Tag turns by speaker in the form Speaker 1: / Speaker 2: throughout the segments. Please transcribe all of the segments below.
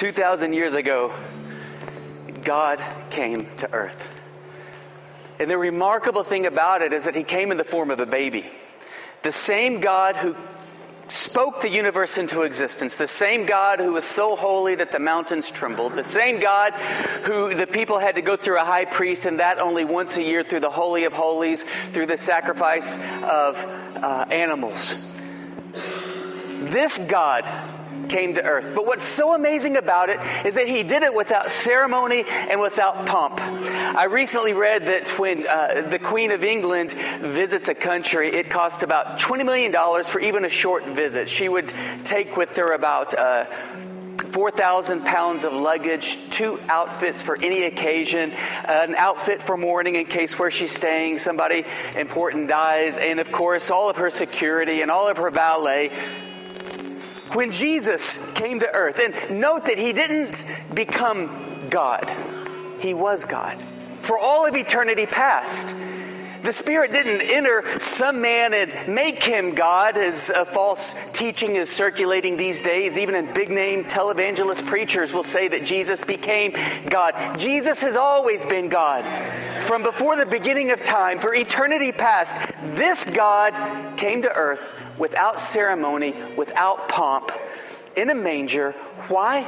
Speaker 1: 2,000 years ago, God came to earth. And the remarkable thing about it is that he came in the form of a baby. The same God who spoke the universe into existence, the same God who was so holy that the mountains trembled, the same God who the people had to go through a high priest, and that only once a year through the Holy of Holies, through the sacrifice of uh, animals. This God came to earth. But what's so amazing about it is that he did it without ceremony and without pomp. I recently read that when uh, the Queen of England visits a country, it costs about $20 million for even a short visit. She would take with her about uh, 4,000 pounds of luggage, two outfits for any occasion, an outfit for mourning in case where she's staying, somebody important dies, and of course, all of her security and all of her valet when Jesus came to earth, and note that he didn't become God, he was God. For all of eternity past, the Spirit didn't enter some man and make him God, as a false teaching is circulating these days. Even in big name televangelist preachers will say that Jesus became God. Jesus has always been God. From before the beginning of time, for eternity past, this God came to earth without ceremony, without pomp, in a manger. Why?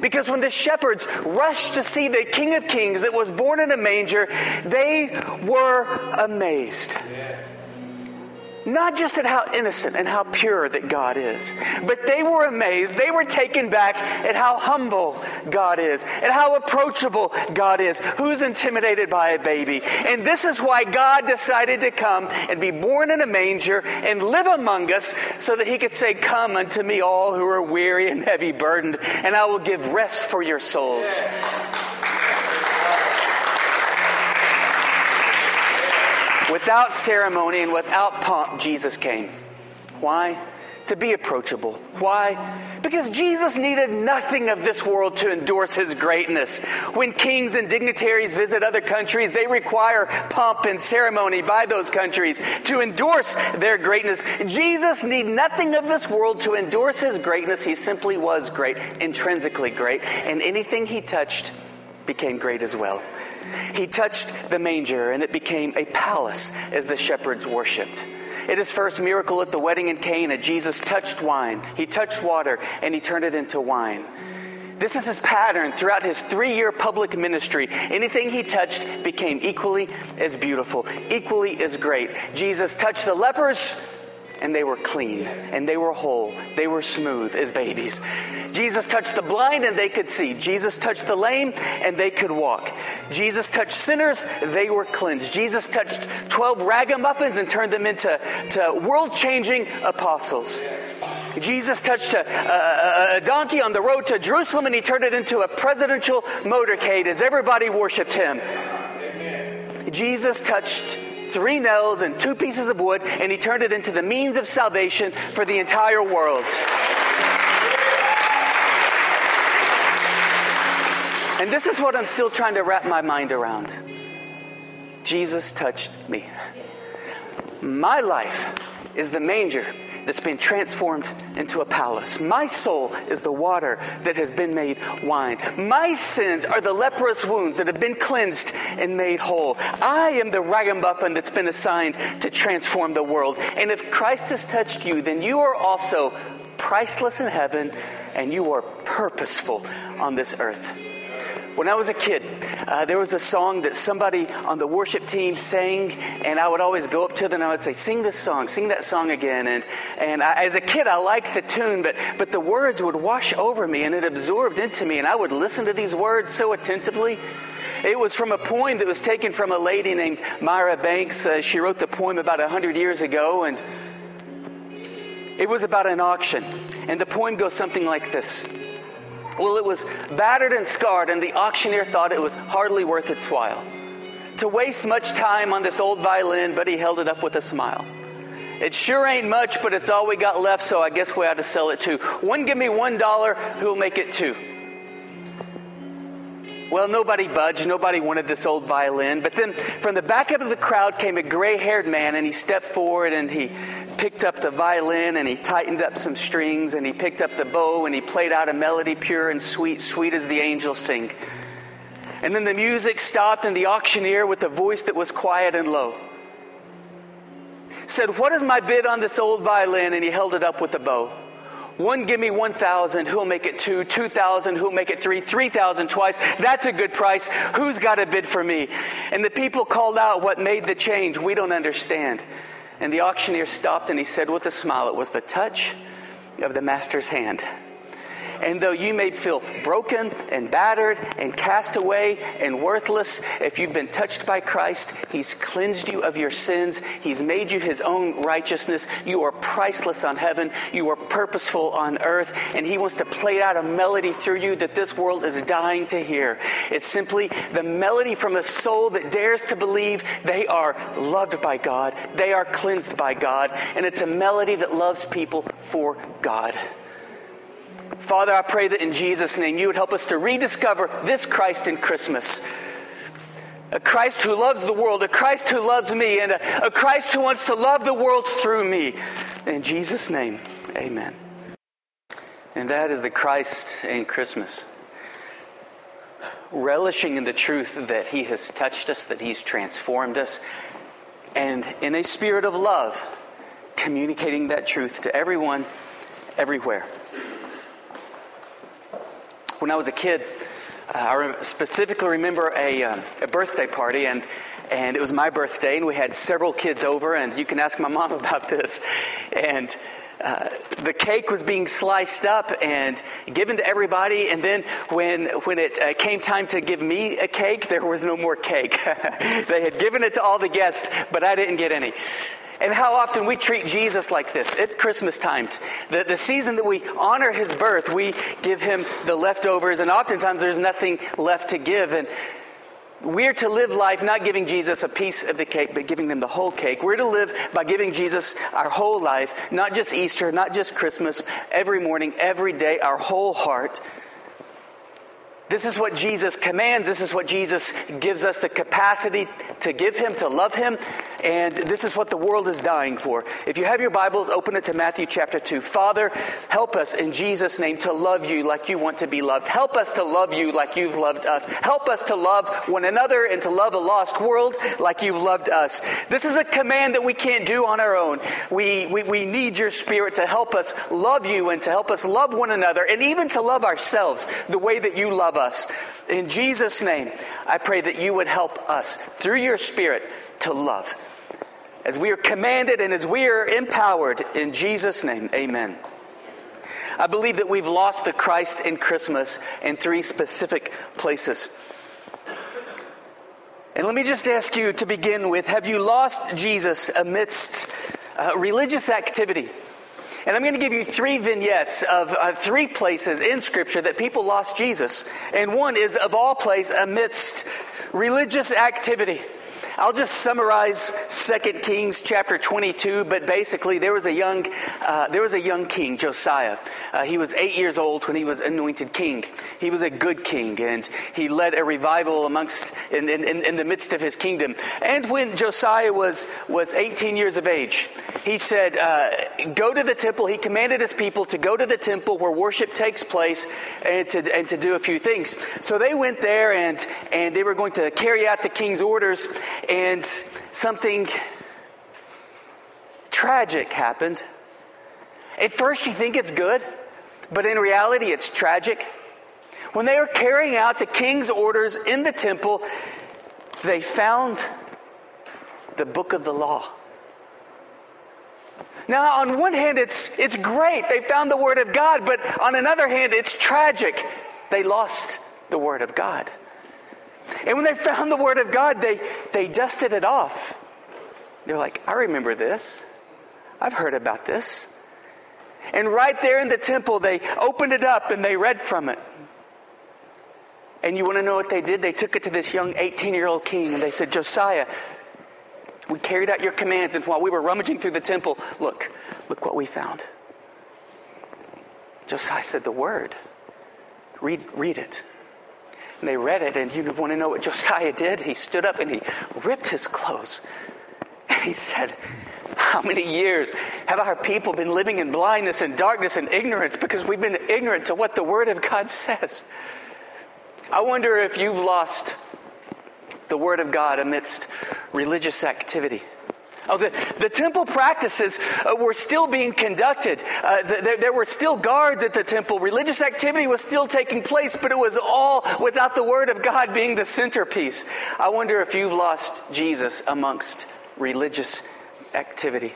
Speaker 1: Because when the shepherds rushed to see the King of Kings that was born in a manger, they were amazed. Not just at how innocent and how pure that God is, but they were amazed. They were taken back at how humble God is, at how approachable God is. Who's intimidated by a baby? And this is why God decided to come and be born in a manger and live among us so that he could say, Come unto me, all who are weary and heavy burdened, and I will give rest for your souls. Without ceremony and without pomp, Jesus came. Why? To be approachable. Why? Because Jesus needed nothing of this world to endorse his greatness. When kings and dignitaries visit other countries, they require pomp and ceremony by those countries to endorse their greatness. Jesus needed nothing of this world to endorse his greatness. He simply was great, intrinsically great, and anything he touched became great as well. He touched the manger, and it became a palace as the shepherds worshiped. At his first miracle at the wedding in Cana, Jesus touched wine. He touched water, and he turned it into wine. This is his pattern throughout his three year public ministry. Anything he touched became equally as beautiful, equally as great. Jesus touched the lepers, and they were clean and they were whole. They were smooth as babies. Jesus touched the blind and they could see. Jesus touched the lame and they could walk. Jesus touched sinners, they were cleansed. Jesus touched 12 ragamuffins and turned them into world changing apostles. Jesus touched a, a, a, donkey on the road to Jerusalem and he turned it into a presidential motorcade as everybody worshiped him. Jesus touched three nails and two pieces of wood, and he turned it into the means of salvation for the entire world. And this is what I'm still trying to wrap my mind around. Jesus touched me. My life is the manger that's been transformed into a palace. My soul is the water that has been made wine. My sins are the leprous wounds that have been cleansed and made whole. I am the ragamuffin that's been assigned to transform the world. And if Christ has touched you, then you are also priceless in heaven and you are purposeful on this earth. When I was a kid, uh, there was a song that somebody on the worship team sang, and I would always go up to them and I would say, Sing this song, sing that song again. And, and I, as a kid, I liked the tune, but, but the words would wash over me and it absorbed into me, and I would listen to these words so attentively. It was from a poem that was taken from a lady named Myra Banks. Uh, she wrote the poem about 100 years ago, and it was about an auction. And the poem goes something like this well, it was battered and scarred, and the auctioneer thought it was hardly worth its while to waste much time on this old violin, but he held it up with a smile. It sure ain't much, but it's all we got left, so I guess we ought to sell it too. One give me one dollar, who'll make it two? Well, nobody budged. Nobody wanted this old violin. But then from the back of the crowd came a gray haired man, and he stepped forward and he picked up the violin and he tightened up some strings and he picked up the bow and he played out a melody pure and sweet, sweet as the angels sing. And then the music stopped, and the auctioneer, with a voice that was quiet and low, said, What is my bid on this old violin? And he held it up with a bow. One, give me 1,000. Who'll make it two? 2,000. Who'll make it three? 3,000 twice. That's a good price. Who's got a bid for me? And the people called out what made the change. We don't understand. And the auctioneer stopped and he said with a smile, It was the touch of the master's hand. And though you may feel broken and battered and cast away and worthless, if you've been touched by Christ, He's cleansed you of your sins. He's made you His own righteousness. You are priceless on heaven. You are purposeful on earth. And He wants to play out a melody through you that this world is dying to hear. It's simply the melody from a soul that dares to believe they are loved by God, they are cleansed by God, and it's a melody that loves people for God. Father, I pray that in Jesus' name you would help us to rediscover this Christ in Christmas. A Christ who loves the world, a Christ who loves me, and a, a Christ who wants to love the world through me. In Jesus' name, amen. And that is the Christ in Christmas. Relishing in the truth that He has touched us, that He's transformed us, and in a spirit of love, communicating that truth to everyone, everywhere. When I was a kid, uh, I specifically remember a, uh, a birthday party, and, and it was my birthday, and we had several kids over, and you can ask my mom about this. And uh, the cake was being sliced up and given to everybody. And then when, when it uh, came time to give me a cake, there was no more cake. they had given it to all the guests, but I didn't get any. And how often we treat Jesus like this at Christmas time. The, the season that we honor his birth, we give him the leftovers, and oftentimes there's nothing left to give. And we're to live life not giving Jesus a piece of the cake, but giving them the whole cake. We're to live by giving Jesus our whole life, not just Easter, not just Christmas, every morning, every day, our whole heart. This is what Jesus commands. This is what Jesus gives us the capacity to give Him, to love Him. And this is what the world is dying for. If you have your Bibles, open it to Matthew chapter 2. Father, help us in Jesus' name to love you like you want to be loved. Help us to love you like you've loved us. Help us to love one another and to love a lost world like you've loved us. This is a command that we can't do on our own. We, we, we need your Spirit to help us love you and to help us love one another and even to love ourselves the way that you love us. In Jesus' name, I pray that you would help us through your Spirit to love as we are commanded and as we are empowered. In Jesus' name, amen. I believe that we've lost the Christ in Christmas in three specific places. And let me just ask you to begin with have you lost Jesus amidst uh, religious activity? And I'm going to give you three vignettes of uh, three places in Scripture that people lost Jesus. And one is, of all places, amidst religious activity. I'll just summarize 2 Kings chapter 22, but basically there was a young, uh, there was a young king, Josiah. Uh, he was eight years old when he was anointed king. He was a good king, and he led a revival amongst in, in, in the midst of his kingdom. And when Josiah was, was 18 years of age, he said, uh, Go to the temple. He commanded his people to go to the temple where worship takes place and to, and to do a few things. So they went there and, and they were going to carry out the king's orders and something tragic happened. At first, you think it's good, but in reality, it's tragic. When they were carrying out the king's orders in the temple, they found the book of the law. Now, on one hand, it's, it's great. They found the Word of God, but on another hand, it's tragic. They lost the Word of God. And when they found the Word of God, they, they dusted it off. They're like, I remember this. I've heard about this. And right there in the temple, they opened it up and they read from it. And you want to know what they did? They took it to this young 18 year old king and they said, Josiah, we carried out your commands, and while we were rummaging through the temple, look, look what we found. Josiah said, The word. Read, read it. And they read it, and you want to know what Josiah did? He stood up and he ripped his clothes. And he said, how many years have our people been living in blindness and darkness and ignorance because we've been ignorant to what the Word of God says? I wonder if you've lost the Word of God amidst religious activity. Oh, the, the temple practices uh, were still being conducted. Uh, the, there, there were still guards at the temple. Religious activity was still taking place, but it was all without the Word of God being the centerpiece. I wonder if you've lost Jesus amongst religious activity.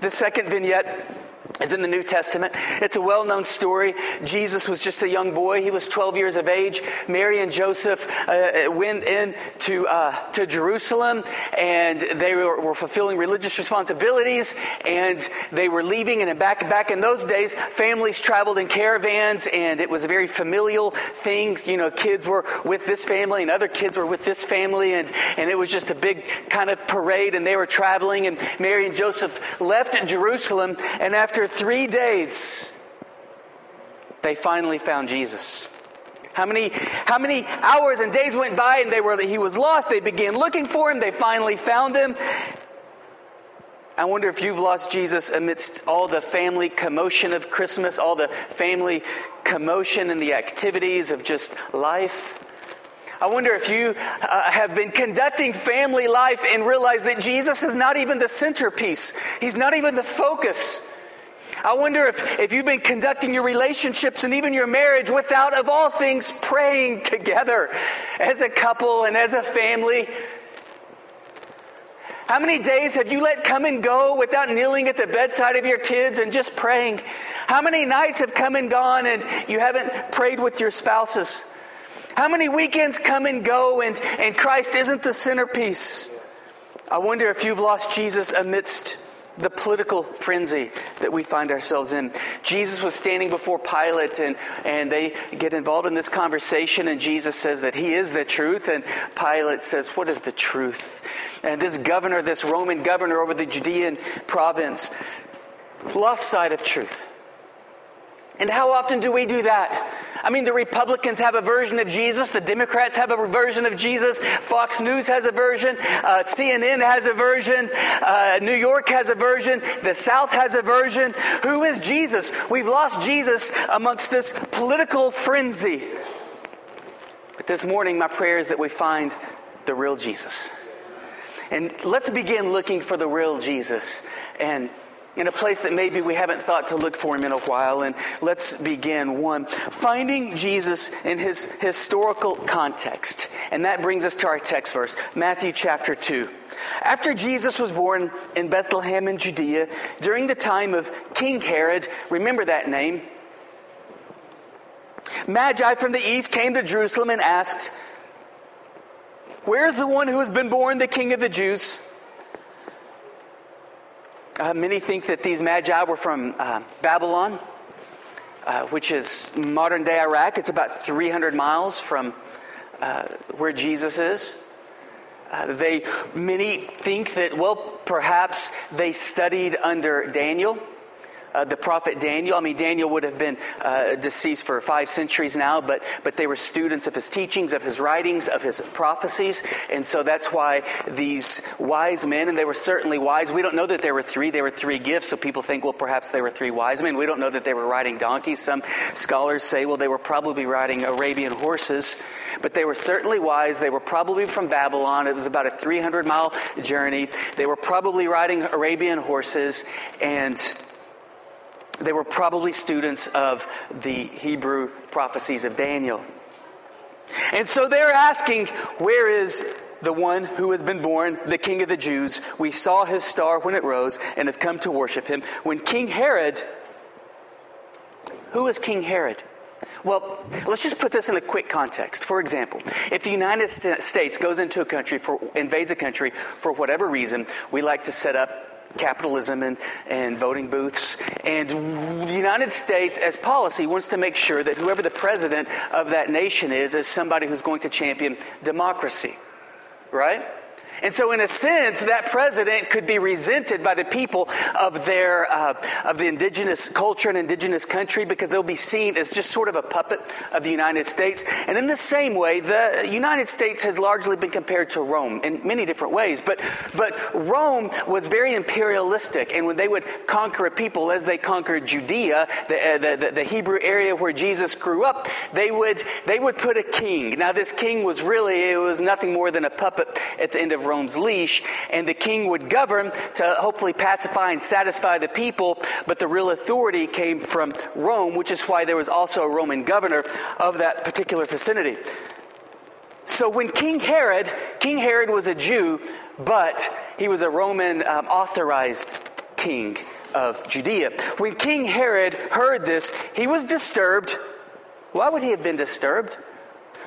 Speaker 1: The second vignette is in the New Testament. It's a well known story. Jesus was just a young boy. He was 12 years of age. Mary and Joseph uh, went in to, uh, to Jerusalem and they were, were, fulfilling religious responsibilities and they were leaving. And back, back in those days, families traveled in caravans and it was a very familial thing. You know, kids were with this family and other kids were with this family and, and it was just a big kind of parade and they were traveling and Mary and Joseph left Jerusalem and after after three days, they finally found Jesus. How many, how many hours and days went by and they were, he was lost? They began looking for him. They finally found him. I wonder if you've lost Jesus amidst all the family commotion of Christmas, all the family commotion and the activities of just life. I wonder if you uh, have been conducting family life and realize that Jesus is not even the centerpiece, He's not even the focus. I wonder if, if you've been conducting your relationships and even your marriage without, of all things, praying together as a couple and as a family. How many days have you let come and go without kneeling at the bedside of your kids and just praying? How many nights have come and gone and you haven't prayed with your spouses? How many weekends come and go and, and Christ isn't the centerpiece? I wonder if you've lost Jesus amidst the political frenzy that we find ourselves in. Jesus was standing before Pilate, and, and they get involved in this conversation, and Jesus says that he is the truth, and Pilate says, What is the truth? And this governor, this Roman governor over the Judean province, lost sight of truth. And how often do we do that? I mean, the Republicans have a version of Jesus, the Democrats have a version of Jesus, Fox News has a version, uh, CNN has a version, uh, New York has a version, the South has a version. Who is Jesus? We've lost Jesus amongst this political frenzy. But this morning, my prayer is that we find the real Jesus. And let's begin looking for the real Jesus. And in a place that maybe we haven't thought to look for him in a while. And let's begin. One, finding Jesus in his historical context. And that brings us to our text verse, Matthew chapter 2. After Jesus was born in Bethlehem in Judea, during the time of King Herod, remember that name? Magi from the east came to Jerusalem and asked, Where's the one who has been born the King of the Jews? Uh, many think that these magi were from uh, Babylon, uh, which is modern day Iraq. It's about 300 miles from uh, where Jesus is. Uh, they many think that well, perhaps they studied under Daniel uh, the prophet Daniel. I mean, Daniel would have been uh, deceased for five centuries now, but, but they were students of his teachings, of his writings, of his prophecies. And so that's why these wise men, and they were certainly wise. We don't know that there were three. There were three gifts, so people think, well, perhaps they were three wise men. We don't know that they were riding donkeys. Some scholars say, well, they were probably riding Arabian horses. But they were certainly wise. They were probably from Babylon. It was about a 300 mile journey. They were probably riding Arabian horses. And they were probably students of the Hebrew prophecies of Daniel. And so they're asking, Where is the one who has been born, the King of the Jews? We saw his star when it rose and have come to worship him. When King Herod, who is King Herod? Well, let's just put this in a quick context. For example, if the United States goes into a country for invades a country for whatever reason, we like to set up capitalism and, and voting booths. And the United States, as policy, wants to make sure that whoever the president of that nation is, is somebody who's going to champion democracy. Right? And so, in a sense, that president could be resented by the people of their uh, of the indigenous culture and indigenous country because they'll be seen as just sort of a puppet of the United States. And in the same way, the United States has largely been compared to Rome in many different ways. But but Rome was very imperialistic, and when they would conquer a people, as they conquered Judea, the, uh, the, the, the Hebrew area where Jesus grew up, they would they would put a king. Now, this king was really it was nothing more than a puppet at the end of Rome's leash, and the king would govern to hopefully pacify and satisfy the people, but the real authority came from Rome, which is why there was also a Roman governor of that particular vicinity. So when King Herod, King Herod was a Jew, but he was a Roman um, authorized king of Judea. When King Herod heard this, he was disturbed. Why would he have been disturbed?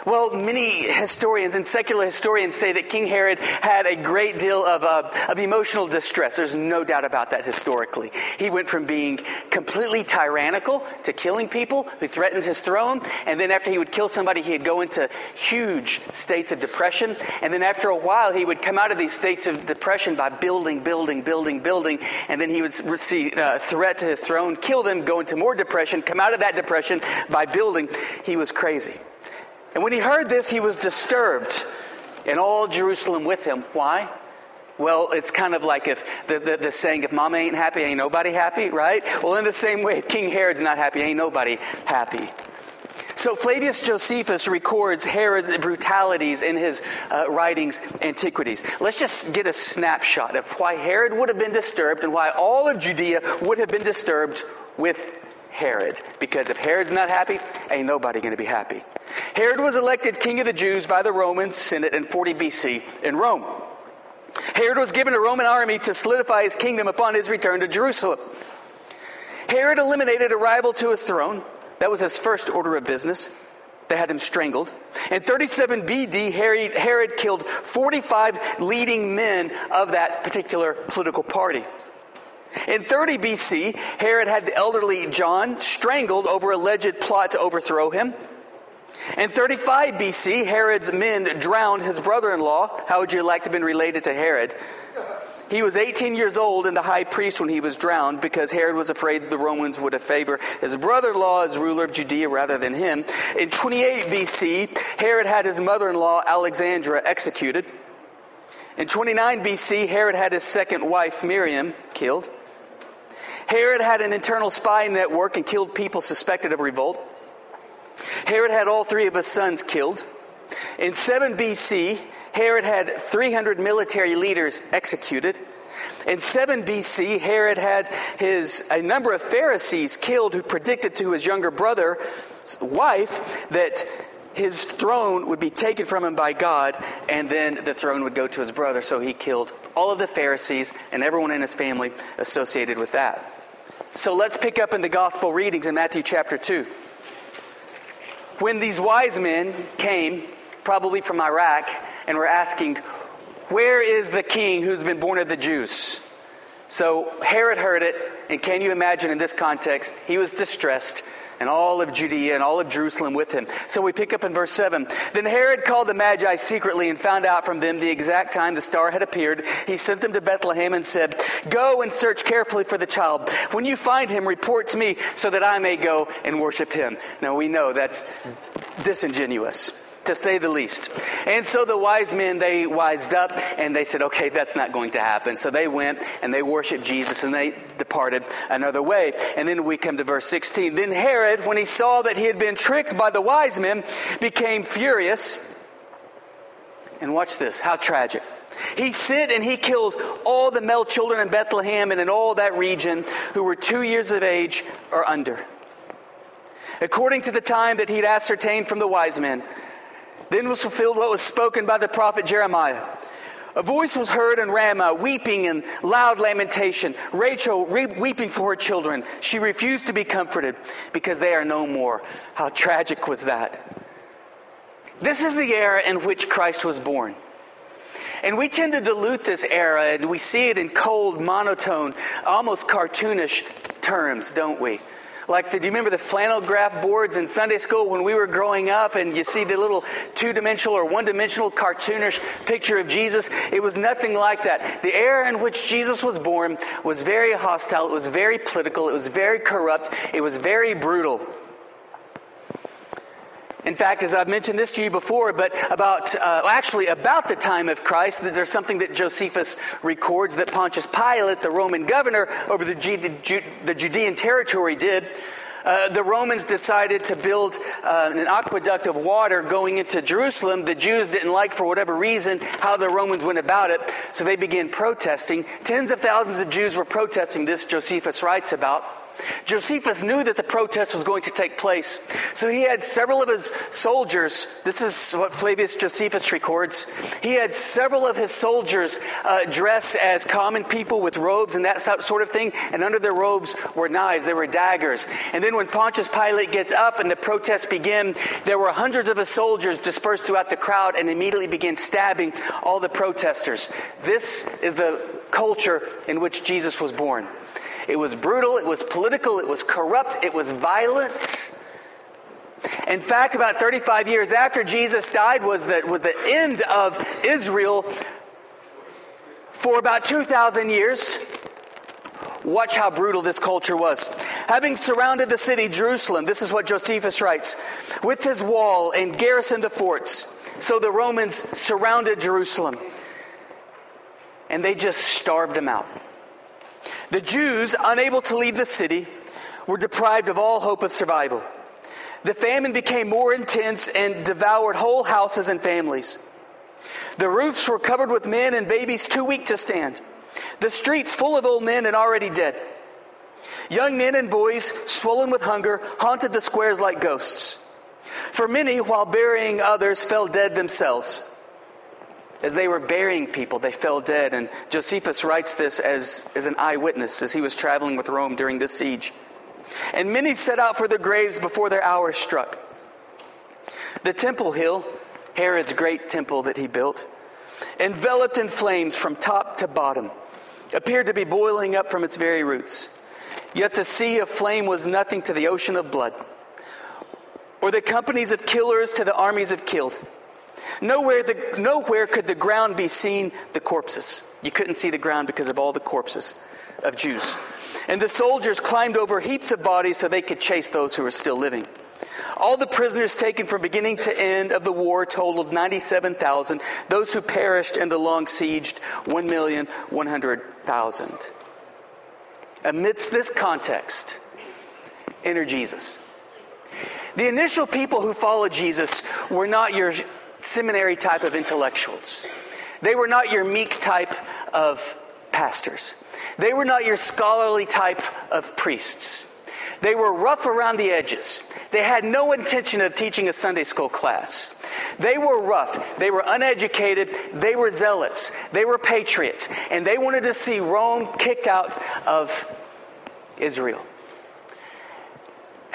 Speaker 1: Well, many historians and secular historians say that King Herod had a great deal of, uh, of emotional distress. There's no doubt about that historically. He went from being completely tyrannical to killing people who threatened his throne. And then after he would kill somebody, he'd go into huge states of depression. And then after a while, he would come out of these states of depression by building, building, building, building. And then he would receive a threat to his throne, kill them, go into more depression, come out of that depression by building. He was crazy. And when he heard this, he was disturbed, and all Jerusalem with him. Why? Well, it's kind of like if the, the, the, saying, if mama ain't happy, ain't nobody happy, right? Well, in the same way, if King Herod's not happy, ain't nobody happy. So Flavius Josephus records Herod's brutalities in his uh, writings, Antiquities. Let's just get a snapshot of why Herod would have been disturbed and why all of Judea would have been disturbed with Herod. Because if Herod's not happy, ain't nobody going to be happy. Herod was elected king of the Jews by the Roman Senate in 40 BC in Rome. Herod was given a Roman army to solidify his kingdom upon his return to Jerusalem. Herod eliminated a rival to his throne. That was his first order of business. They had him strangled. In 37 BD, Herod killed 45 leading men of that particular political party. In 30 BC, Herod had the elderly John strangled over alleged plot to overthrow him. In 35 BC, Herod's men drowned his brother in law. How would you like to have been related to Herod? He was 18 years old and the high priest when he was drowned because Herod was afraid the Romans would have favored his brother in law as ruler of Judea rather than him. In 28 BC, Herod had his mother in law, Alexandra, executed. In 29 BC, Herod had his second wife, Miriam, killed. Herod had an internal spy network and killed people suspected of revolt. Herod had all three of his sons killed. In 7 BC, Herod had 300 military leaders executed. In 7 BC, Herod had his, a number of Pharisees killed who predicted to his younger brother's wife that his throne would be taken from him by God, and then the throne would go to his brother. So he killed all of the Pharisees and everyone in his family associated with that. So let's pick up in the gospel readings in Matthew chapter 2. When these wise men came, probably from Iraq, and were asking, Where is the king who's been born of the Jews? So Herod heard it, and can you imagine in this context, he was distressed and all of Judea and all of Jerusalem with him. So we pick up in verse 7. Then Herod called the Magi secretly and found out from them the exact time the star had appeared. He sent them to Bethlehem and said, Go and search carefully for the child. When you find him, report to me so that I may go and worship him. Now we know that's disingenuous to say the least. And so the wise men, they wised up and they said, okay, that's not going to happen. So they went and they worshiped Jesus and they departed another way. And then we come to verse 16. Then Herod, when he saw that he had been tricked by the wise men, became furious. And watch this, how tragic. He sent and he killed all the male children in Bethlehem and in all that region who were two years of age or under. According to the time that he'd ascertained from the wise men, then was fulfilled what was spoken by the prophet Jeremiah. A voice was heard in Ramah, weeping and loud lamentation. Rachel re- weeping for her children. She refused to be comforted because they are no more. How tragic was that? This is the era in which Christ was born. And we tend to dilute this era and we see it in cold, monotone, almost cartoonish terms, don't we? Like, the, do you remember the flannel graph boards in Sunday school when we were growing up and you see the little two dimensional or one dimensional cartoonish picture of Jesus? It was nothing like that. The era in which Jesus was born was very hostile, it was very political, it was very corrupt, it was very brutal. In fact, as I've mentioned this to you before, but about, uh, actually about the time of Christ, there's something that Josephus records that Pontius Pilate, the Roman governor over the, the Judean territory, did. Uh, the Romans decided to build uh, an aqueduct of water going into Jerusalem. The Jews didn't like, for whatever reason, how the Romans went about it, so they began protesting. Tens of thousands of Jews were protesting this, Josephus writes about. Josephus knew that the protest was going to take place, so he had several of his soldiers. This is what Flavius Josephus records. He had several of his soldiers uh, dress as common people with robes and that sort of thing, and under their robes were knives, there were daggers. And then when Pontius Pilate gets up and the protests begin, there were hundreds of his soldiers dispersed throughout the crowd and immediately began stabbing all the protesters. This is the culture in which Jesus was born. It was brutal, it was political, it was corrupt, it was violent. In fact, about 35 years after Jesus died was the, was the end of Israel for about 2,000 years. Watch how brutal this culture was. Having surrounded the city, Jerusalem, this is what Josephus writes, with his wall and garrisoned the forts. So the Romans surrounded Jerusalem and they just starved them out. The Jews, unable to leave the city, were deprived of all hope of survival. The famine became more intense and devoured whole houses and families. The roofs were covered with men and babies too weak to stand. The streets full of old men and already dead. Young men and boys, swollen with hunger, haunted the squares like ghosts. For many, while burying others, fell dead themselves. As they were burying people, they fell dead. And Josephus writes this as, as an eyewitness as he was traveling with Rome during this siege. And many set out for their graves before their hour struck. The temple hill, Herod's great temple that he built, enveloped in flames from top to bottom, appeared to be boiling up from its very roots. Yet the sea of flame was nothing to the ocean of blood, or the companies of killers to the armies of killed. Nowhere, the, nowhere could the ground be seen the corpses. You couldn't see the ground because of all the corpses of Jews. And the soldiers climbed over heaps of bodies so they could chase those who were still living. All the prisoners taken from beginning to end of the war totaled 97,000. Those who perished in the long siege, 1,100,000. Amidst this context, enter Jesus. The initial people who followed Jesus were not your seminary type of intellectuals. They were not your meek type of pastors. They were not your scholarly type of priests. They were rough around the edges. They had no intention of teaching a Sunday school class. They were rough. They were uneducated. They were zealots. They were patriots. And they wanted to see Rome kicked out of Israel.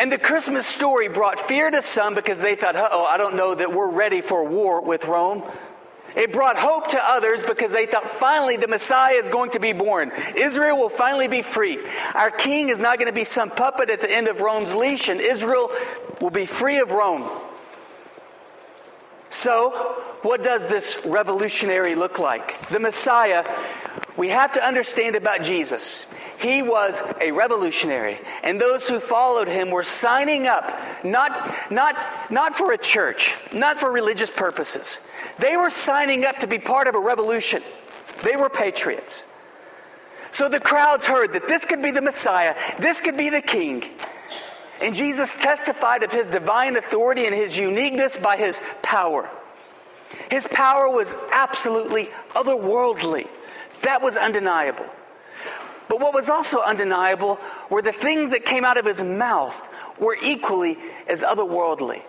Speaker 1: And the Christmas story brought fear to some because they thought, oh, I don't know that we're ready for war with Rome. It brought hope to others because they thought finally the Messiah is going to be born. Israel will finally be free. Our king is not going to be some puppet at the end of Rome's leash, and Israel will be free of Rome. So, what does this revolutionary look like? The Messiah, we have to understand about Jesus. He was a revolutionary, and those who followed him were signing up not, not, not for a church, not for religious purposes. They were signing up to be part of a revolution. They were patriots. So the crowds heard that this could be the Messiah, this could be the king. And Jesus testified of his divine authority and his uniqueness by his power. His power was absolutely otherworldly. That was undeniable. But what was also undeniable were the things that came out of his mouth were equally as otherworldly.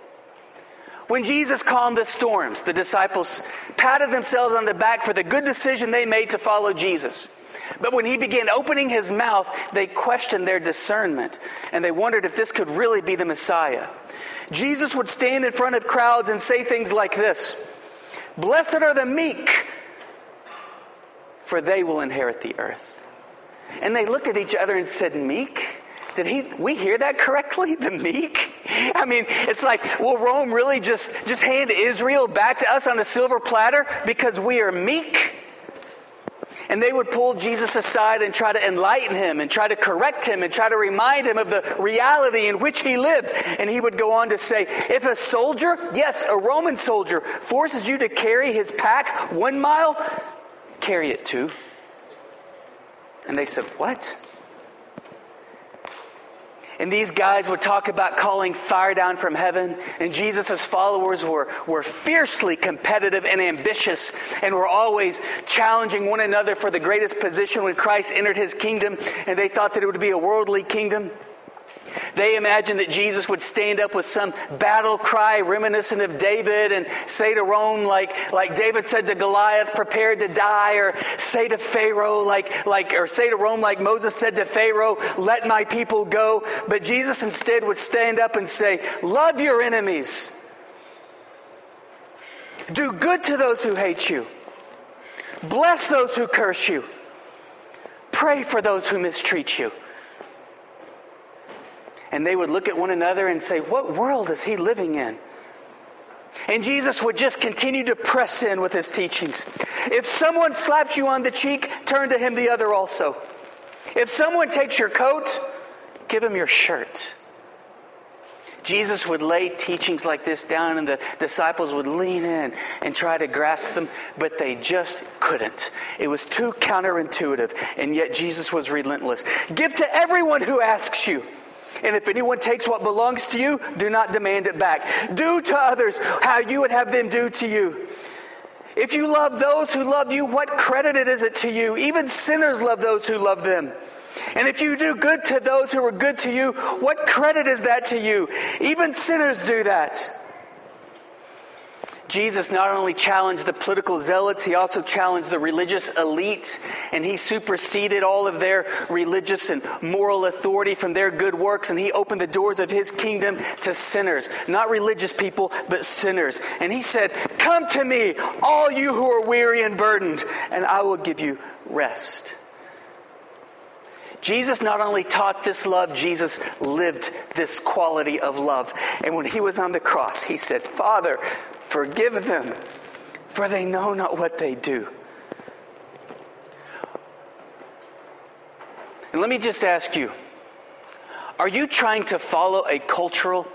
Speaker 1: When Jesus calmed the storms, the disciples patted themselves on the back for the good decision they made to follow Jesus. But when he began opening his mouth, they questioned their discernment and they wondered if this could really be the Messiah. Jesus would stand in front of crowds and say things like this Blessed are the meek, for they will inherit the earth. And they looked at each other and said, Meek? did he we hear that correctly? The meek? I mean, it's like, will Rome really just, just hand Israel back to us on a silver platter because we are meek? And they would pull Jesus aside and try to enlighten him and try to correct him and try to remind him of the reality in which he lived. And he would go on to say, if a soldier, yes, a Roman soldier, forces you to carry his pack one mile, carry it two. And they said, What? And these guys would talk about calling fire down from heaven. And Jesus' followers were, were fiercely competitive and ambitious and were always challenging one another for the greatest position when Christ entered his kingdom. And they thought that it would be a worldly kingdom. They imagined that Jesus would stand up with some battle cry reminiscent of David and say to Rome, like, like David said to Goliath, prepared to die, or say to Pharaoh, like, like, or say to Rome, like Moses said to Pharaoh, let my people go. But Jesus instead would stand up and say, love your enemies. Do good to those who hate you. Bless those who curse you. Pray for those who mistreat you and they would look at one another and say, What world is he living in? And Jesus would just continue to press in with his teachings. If someone slaps you on the cheek, turn to him the other also. If someone takes your coat, give him your shirt. Jesus would lay teachings like this down, and the disciples would lean in and try to grasp them, but they just couldn't. It was too counterintuitive, and yet Jesus was relentless. Give to everyone who asks you. And if anyone takes what belongs to you, do not demand it back. Do to others how you would have them do to you. If you love those who love you, what credit is it to you? Even sinners love those who love them. And if you do good to those who are good to you, what credit is that to you? Even sinners do that. Jesus not only challenged the political zealots, he also challenged the religious elite, and he superseded all of their religious and moral authority from their good works, and he opened the doors of his kingdom to sinners. Not religious people, but sinners. And he said, Come to me, all you who are weary and burdened, and I will give you rest. Jesus not only taught this love, Jesus lived this quality of love. And when he was on the cross, he said, Father, Forgive them, for they know not what they do. And let me just ask you are you trying to follow a cultural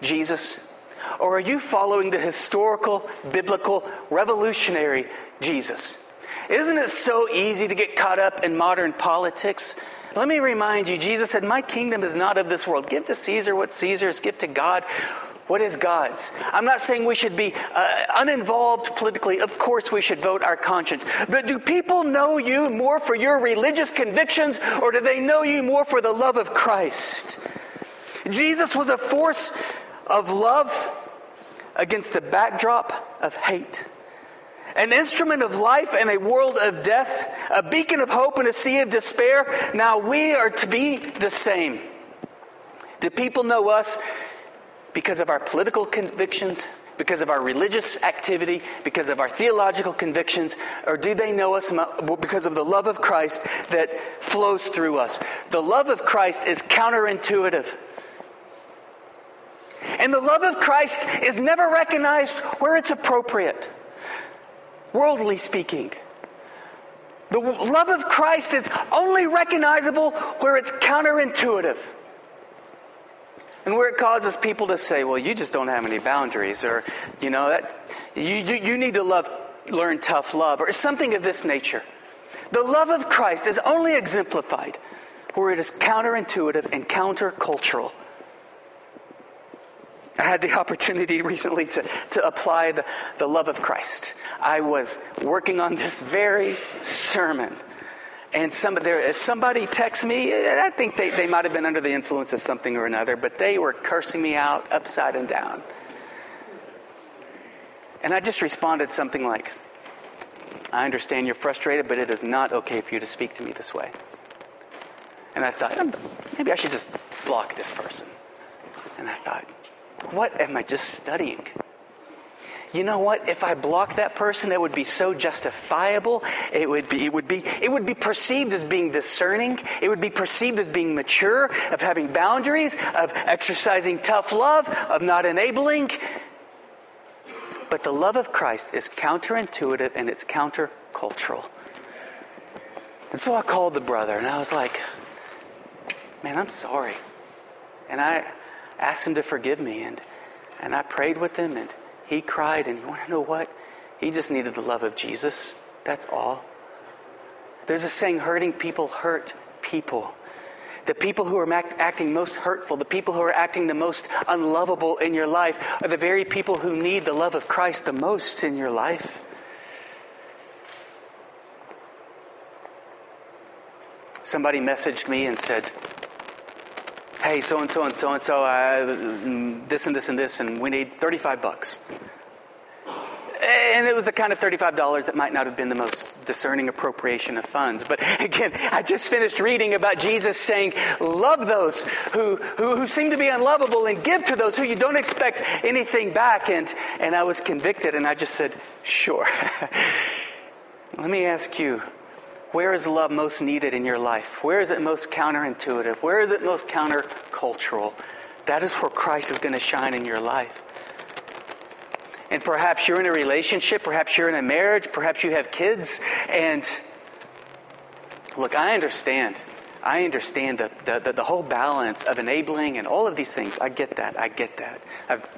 Speaker 1: Jesus? Or are you following the historical, biblical, revolutionary Jesus? Isn't it so easy to get caught up in modern politics? Let me remind you, Jesus said, My kingdom is not of this world. Give to Caesar what Caesar's, give to God what is God's? I'm not saying we should be uh, uninvolved politically. Of course, we should vote our conscience. But do people know you more for your religious convictions, or do they know you more for the love of Christ? Jesus was a force of love against the backdrop of hate. An instrument of life in a world of death, a beacon of hope in a sea of despair. Now we are to be the same. Do people know us because of our political convictions, because of our religious activity, because of our theological convictions, or do they know us because of the love of Christ that flows through us? The love of Christ is counterintuitive. And the love of Christ is never recognized where it's appropriate, worldly speaking. The love of Christ is only recognizable where it's counterintuitive. And where it causes people to say, well, you just don't have any boundaries, or, you know, that, you, you, you need to love, learn tough love, or something of this nature. The love of Christ is only exemplified where it is counterintuitive and countercultural. I had the opportunity recently to, to apply the, the love of Christ. I was working on this very sermon and some, there, somebody texted me. I think they, they might have been under the influence of something or another, but they were cursing me out upside and down. And I just responded something like, I understand you're frustrated, but it is not okay for you to speak to me this way. And I thought, maybe I should just block this person. And I thought, what am I just studying? You know what? If I blocked that person, it would be so justifiable. It would be, it would be, it would be perceived as being discerning. It would be perceived as being mature, of having boundaries, of exercising tough love, of not enabling. But the love of Christ is counterintuitive and it's countercultural. And so I called the brother and I was like, man, I'm sorry. And I asked him to forgive me and, and I prayed with him and he cried, and you want to know what? He just needed the love of Jesus. That's all. There's a saying hurting people hurt people. The people who are acting most hurtful, the people who are acting the most unlovable in your life, are the very people who need the love of Christ the most in your life. Somebody messaged me and said, hey, so and so and so and so, this and this and this, and we need 35 bucks. And it was the kind of $35 that might not have been the most discerning appropriation of funds. But again, I just finished reading about Jesus saying, Love those who, who, who seem to be unlovable and give to those who you don't expect anything back. And, and I was convicted, and I just said, Sure. Let me ask you, where is love most needed in your life? Where is it most counterintuitive? Where is it most countercultural? That is where Christ is going to shine in your life. And perhaps you're in a relationship, perhaps you're in a marriage, perhaps you have kids, and look, I understand. I understand the, the, the, the whole balance of enabling and all of these things. I get that. I get that. I've,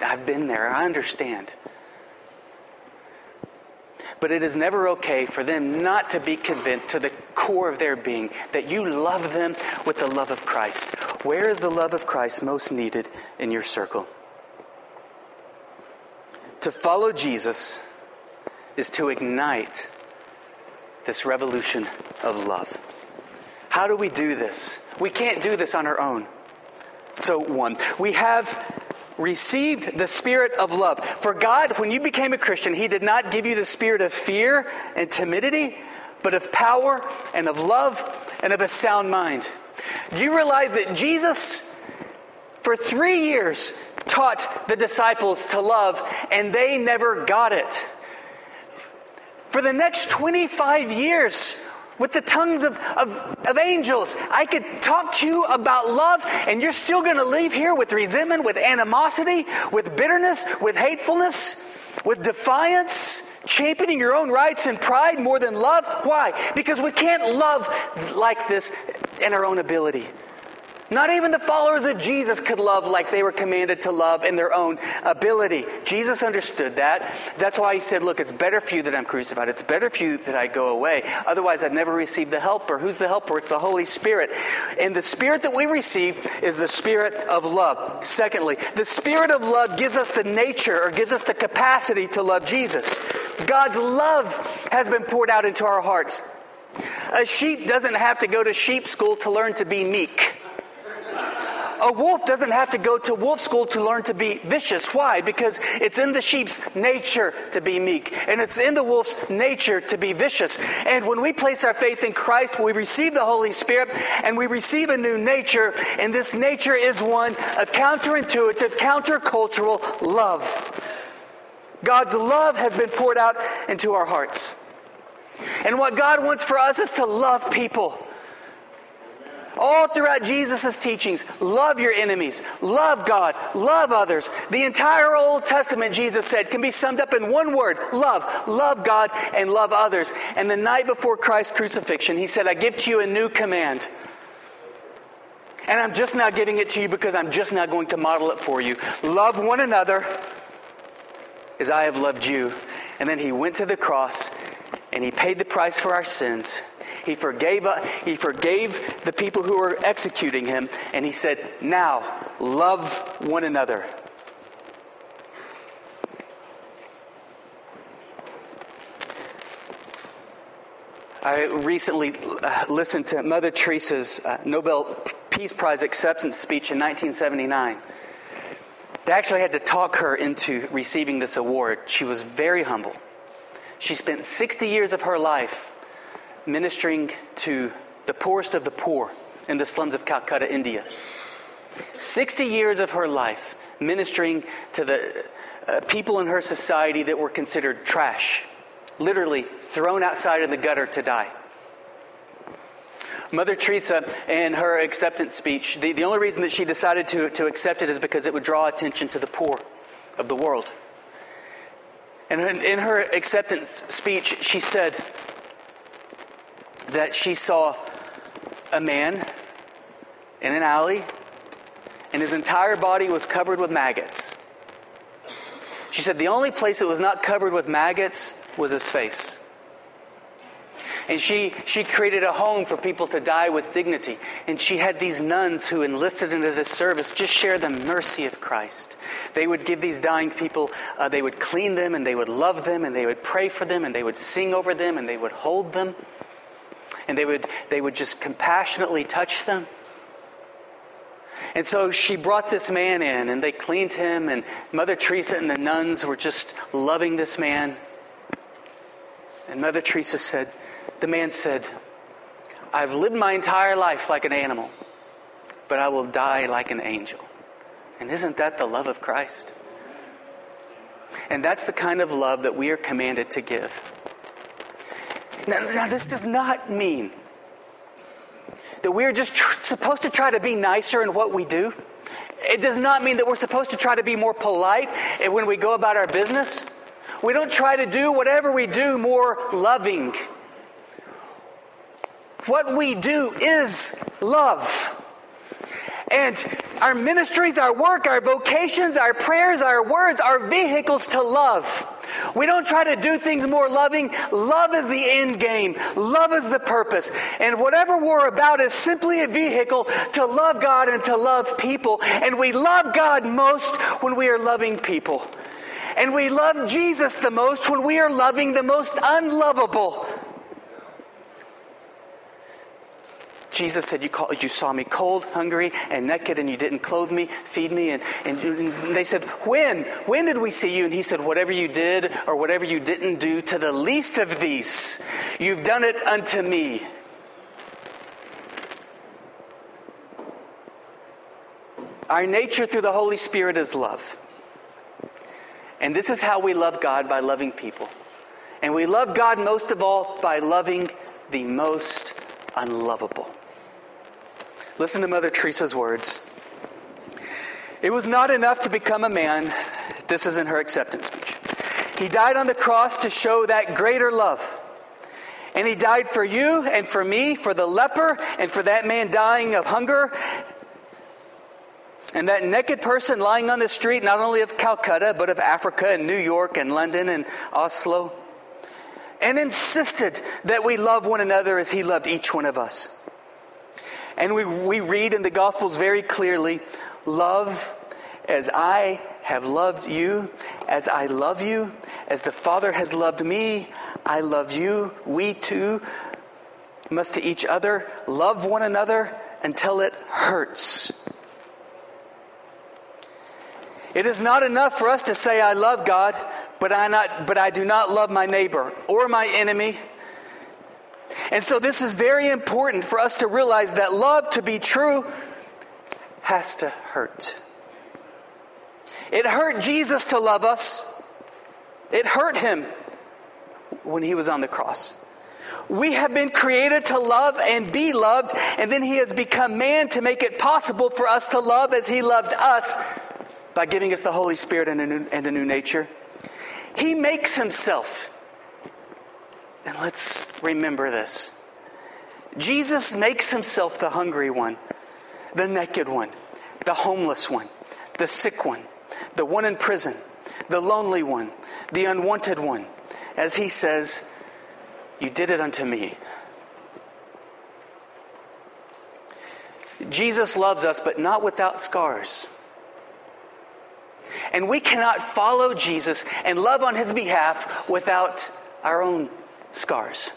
Speaker 1: I've been there. I understand. But it is never okay for them not to be convinced to the core of their being that you love them with the love of Christ. Where is the love of Christ most needed in your circle? To follow Jesus is to ignite this revolution of love. How do we do this? We can't do this on our own. So, one, we have received the spirit of love. For God, when you became a Christian, He did not give you the spirit of fear and timidity, but of power and of love and of a sound mind. Do you realize that Jesus, for three years, taught the disciples to love, and they never got it? For the next 25 years, with the tongues of, of, of, angels. I could talk to you about love, and you're still going to leave here with resentment, with animosity, with bitterness, with hatefulness, with defiance, championing your own rights and pride more than love. Why? Because we can't love like this in our own ability. Not even the followers of Jesus could love like they were commanded to love in their own ability. Jesus understood that. That's why he said, Look, it's better for you that I'm crucified. It's better for you that I go away. Otherwise, I'd never receive the helper. Who's the helper? It's the Holy Spirit. And the Spirit that we receive is the Spirit of love. Secondly, the Spirit of love gives us the nature or gives us the capacity to love Jesus. God's love has been poured out into our hearts. A sheep doesn't have to go to sheep school to learn to be meek a wolf doesn't have to go to wolf school to learn to be vicious. Why? Because it's in the sheep's nature to be meek, and it's in the wolf's nature to be vicious. And when we place our faith in Christ, we receive the Holy Spirit and we receive a new nature, and this nature is one of counterintuitive, countercultural love. God's love has been poured out into our hearts. And what God wants for us is to love people. All throughout Jesus' teachings, love your enemies, love God, love others. The entire Old Testament, Jesus said, can be summed up in one word love. Love God and love others. And the night before Christ's crucifixion, he said, I give to you a new command. And I'm just not giving it to you because I'm just not going to model it for you. Love one another as I have loved you. And then he went to the cross and he paid the price for our sins he forgave, uh, he forgave the people who were executing him, and he said, Now, love one another. I recently uh, listened to Mother Teresa's uh, Nobel Peace Prize acceptance speech in 1979. They actually had to talk her into receiving this award. She was very humble. She spent 60 years of her life ministering to the poorest of the poor in the slums of Calcutta, India. 60 years of her life ministering to the uh, people in her society that were considered trash, literally thrown outside in the gutter to die. Mother Teresa, in her acceptance speech, the, the only reason that she decided to, to accept it is because it would draw attention to the poor of the world. And in her acceptance speech, she said that she saw a man in an alley, and his entire body was covered with maggots. She said the only place that was not covered with maggots was his face. And she, she created a home for people to die with dignity. And she had these nuns who enlisted into this service just share the mercy of Christ. They would give these dying people, uh, they would clean them and they would love them and they would pray for them and they would sing over them and they would hold them. And they would, they would just compassionately touch them. And so she brought this man in and they cleaned him, and Mother Teresa and the nuns were just loving this man. And Mother Teresa said, the man said, I've lived my entire life like an animal, but I will die like an angel. And isn't that the love of Christ? And that's the kind of love that we are commanded to give. Now, now this does not mean that we're just tr- supposed to try to be nicer in what we do. It does not mean that we're supposed to try to be more polite when we go about our business. We don't try to do whatever we do more loving what we do is love. And our ministries, our work, our vocations, our prayers, our words are vehicles to love. We don't try to do things more loving. Love is the end game. Love is the purpose. And whatever we're about is simply a vehicle to love God and to love people. And we love God most when we are loving people. And we love Jesus the most when we are loving the most unlovable. Jesus said, you, call, you saw me cold, hungry, and naked, and you didn't clothe me, feed me. And, and, and they said, When? When did we see you? And he said, Whatever you did or whatever you didn't do to the least of these, you've done it unto me. Our nature through the Holy Spirit is love. And this is how we love God by loving people. And we love God most of all by loving the most unlovable. Listen to Mother Teresa's words. It was not enough to become a man. This is in her acceptance speech. He died on the cross to show that greater love. And he died for you and for me, for the leper, and for that man dying of hunger, and that naked person lying on the street, not only of Calcutta, but of Africa and New York and London and Oslo, and insisted that we love one another as he loved each one of us. And we, we read in the Gospels very clearly love as I have loved you, as I love you, as the Father has loved me, I love you. We too must to each other love one another until it hurts. It is not enough for us to say, I love God, but I, not, but I do not love my neighbor or my enemy and so, this is very important for us to realize that love to be true has to hurt. It hurt Jesus to love us, it hurt him when he was on the cross. We have been created to love and be loved, and then he has become man to make it possible for us to love as he loved us by giving us the Holy Spirit and a new, and a new nature. He makes himself and let's remember this Jesus makes himself the hungry one, the naked one, the homeless one, the sick one, the one in prison, the lonely one, the unwanted one. As he says, You did it unto me. Jesus loves us, but not without scars. And we cannot follow Jesus and love on his behalf without our own scars.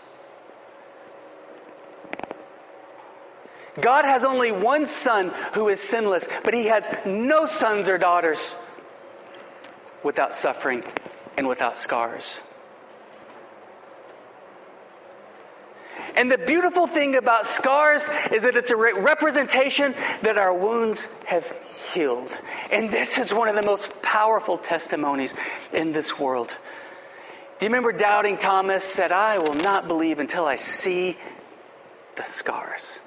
Speaker 1: God has only one son who is sinless, but he has no sons or daughters without suffering and without scars. And the beautiful thing about scars is that it's a re- representation that our wounds have healed And this is one of the most powerful testimonies in this world. Do you remember doubting Thomas said, I will not believe until I see the scars?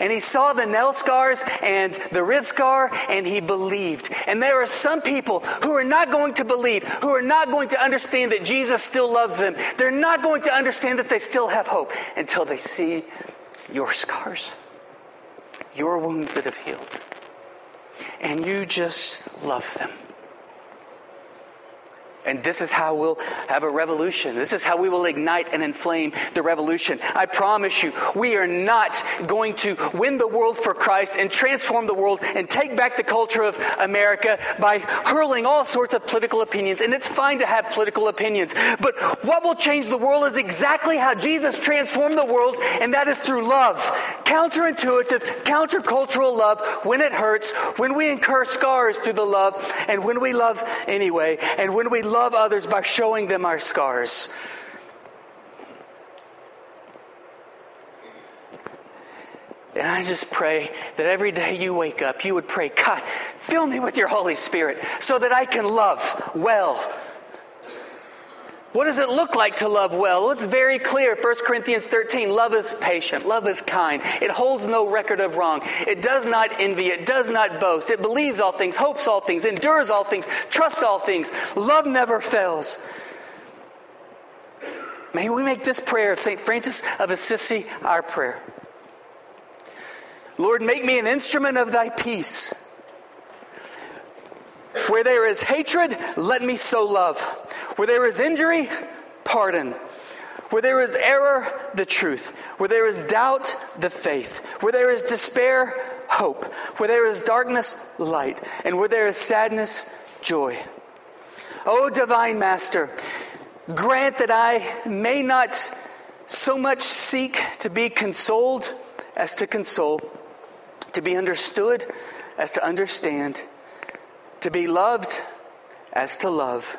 Speaker 1: And he saw the nail scars and the rib scar, and he believed. And there are some people who are not going to believe, who are not going to understand that Jesus still loves them. They're not going to understand that they still have hope until they see your scars, your wounds that have healed. And you just love them. And this is how we'll have a revolution. This is how we will ignite and inflame the revolution. I promise you, we are not going to win the world for Christ and transform the world and take back the culture of America by hurling all sorts of political opinions. And it's fine to have political opinions. But what will change the world is exactly how Jesus transformed the world, and that is through love. Counterintuitive, countercultural love when it hurts, when we incur scars through the love, and when we love anyway, and when we love love others by showing them our scars. And I just pray that every day you wake up, you would pray, God, fill me with your Holy Spirit so that I can love well. What does it look like to love well? It's very clear. 1 Corinthians 13 love is patient, love is kind. It holds no record of wrong. It does not envy, it does not boast. It believes all things, hopes all things, endures all things, trusts all things. Love never fails. May we make this prayer of St. Francis of Assisi our prayer. Lord, make me an instrument of thy peace. Where there is hatred, let me sow love. Where there is injury, pardon. Where there is error, the truth. Where there is doubt, the faith. Where there is despair, hope. Where there is darkness, light. And where there is sadness, joy. O divine Master, grant that I may not so much seek to be consoled as to console, to be understood as to understand, to be loved as to love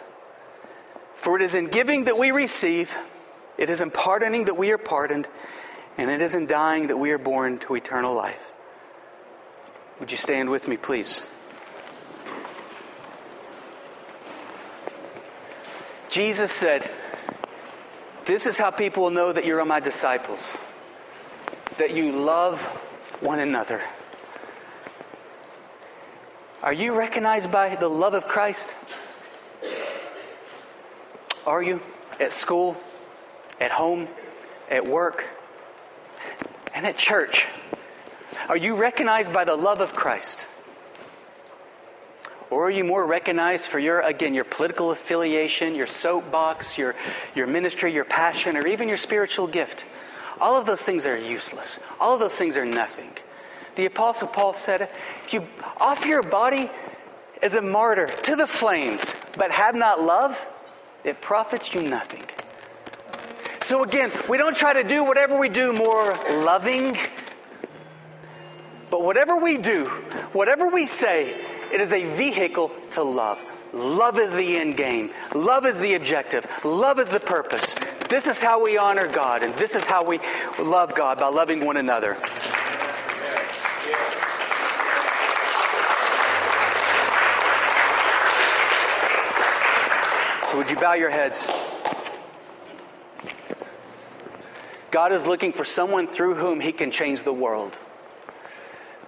Speaker 1: for it is in giving that we receive, it is in pardoning that we are pardoned, and it is in dying that we are born to eternal life. Would you stand with me, please? Jesus said, This is how people will know that you're my disciples, that you love one another. Are you recognized by the love of Christ? Are you? At school, at home, at work, and at church? Are you recognized by the love of Christ? Or are you more recognized for your, again, your political affiliation, your soapbox, your, your ministry, your passion, or even your spiritual gift? All of those things are useless. All of those things are nothing. The Apostle Paul said, if you offer your body as a martyr to the flames, but have not love, it profits you nothing. So again, we don't try to do whatever we do more loving, but whatever we do, whatever we say, it is a vehicle to love. Love is the end game. Love is the objective. Love is the purpose. This is how we honor God, and this is how we love God by loving one another. Would you bow your heads? God is looking for someone through whom He can change the world.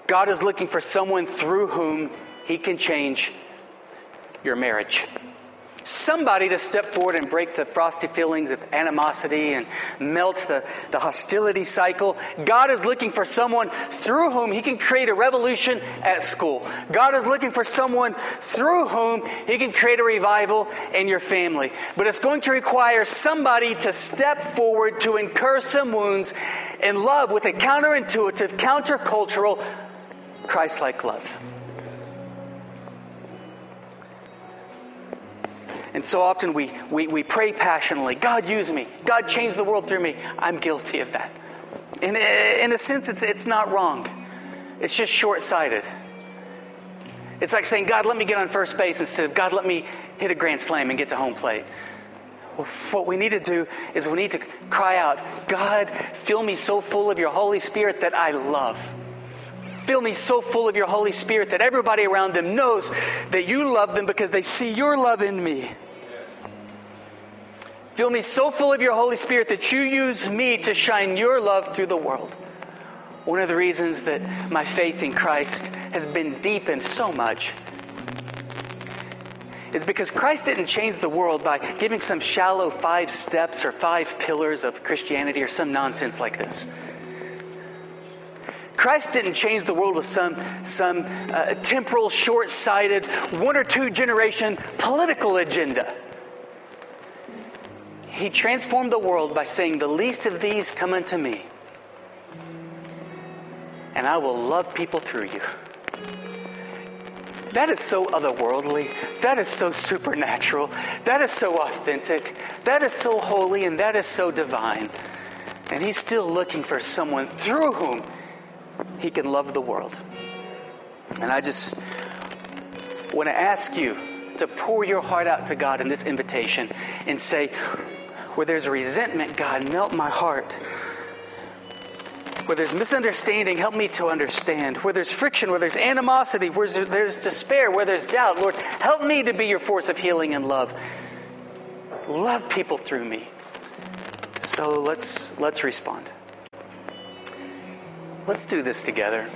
Speaker 1: God is looking for someone through whom He can change your marriage somebody to step forward and break the frosty feelings of animosity and melt the, the hostility cycle. God is looking for someone through whom He can create a revolution at school. God is looking for someone through whom He can create a revival in your family. But it's going to require somebody to step forward to incur some wounds in love with a counterintuitive, countercultural, Christ like love. And so often we, we, we pray passionately God, use me. God, change the world through me. I'm guilty of that. In, in a sense, it's, it's not wrong, it's just short sighted. It's like saying, God, let me get on first base instead of God, let me hit a grand slam and get to home plate. What we need to do is we need to cry out, God, fill me so full of your Holy Spirit that I love. Fill me so full of your Holy Spirit that everybody around them knows that you love them because they see your love in me. Fill me so full of your Holy Spirit that you use me to shine your love through the world. One of the reasons that my faith in Christ has been deepened so much is because Christ didn't change the world by giving some shallow five steps or five pillars of Christianity or some nonsense like this. Christ didn't change the world with some, some uh, temporal, short sighted, one or two generation political agenda. He transformed the world by saying, The least of these come unto me, and I will love people through you. That is so otherworldly. That is so supernatural. That is so authentic. That is so holy, and that is so divine. And He's still looking for someone through whom He can love the world. And I just want to ask you to pour your heart out to God in this invitation and say, where there's resentment, God, melt my heart. Where there's misunderstanding, help me to understand. Where there's friction, where there's animosity, where there's despair, where there's doubt, Lord, help me to be your force of healing and love. Love people through me. So let's let's respond. Let's do this together.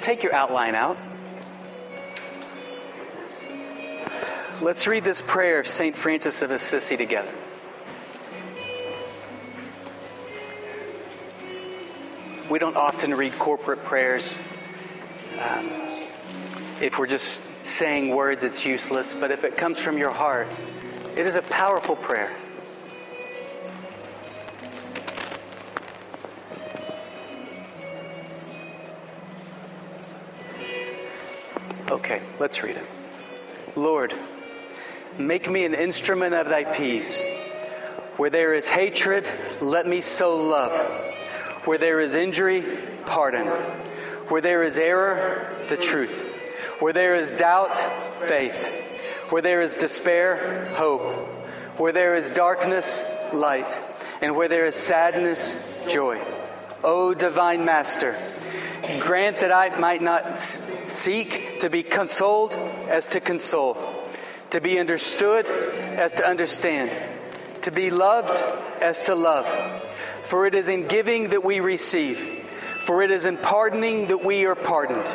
Speaker 1: Take your outline out. Let's read this prayer of St. Francis of Assisi together. We don't often read corporate prayers. Um, if we're just saying words, it's useless. But if it comes from your heart, it is a powerful prayer. Okay, let's read it. Lord, make me an instrument of thy peace. Where there is hatred, let me sow love. Where there is injury, pardon. Where there is error, the truth. Where there is doubt, faith. Where there is despair, hope. Where there is darkness, light. And where there is sadness, joy. O divine Master, grant that I might not seek to be consoled as to console, to be understood as to understand, to be loved as to love for it is in giving that we receive, for it is in pardoning that we are pardoned,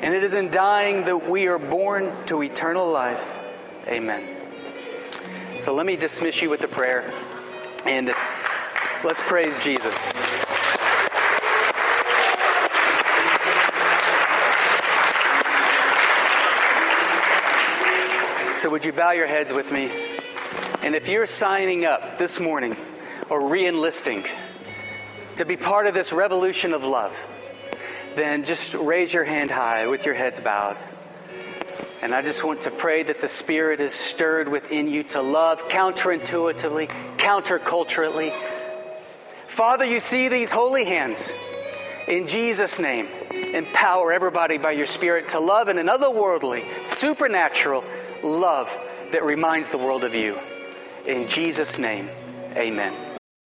Speaker 1: and it is in dying that we are born to eternal life. Amen. So let me dismiss you with a prayer, and let's praise Jesus. So, would you bow your heads with me? And if you're signing up this morning, or re enlisting to be part of this revolution of love, then just raise your hand high with your heads bowed. And I just want to pray that the Spirit is stirred within you to love counterintuitively, counterculturally. Father, you see these holy hands. In Jesus' name, empower everybody by your Spirit to love in an otherworldly, supernatural love that reminds the world of you. In Jesus' name, amen.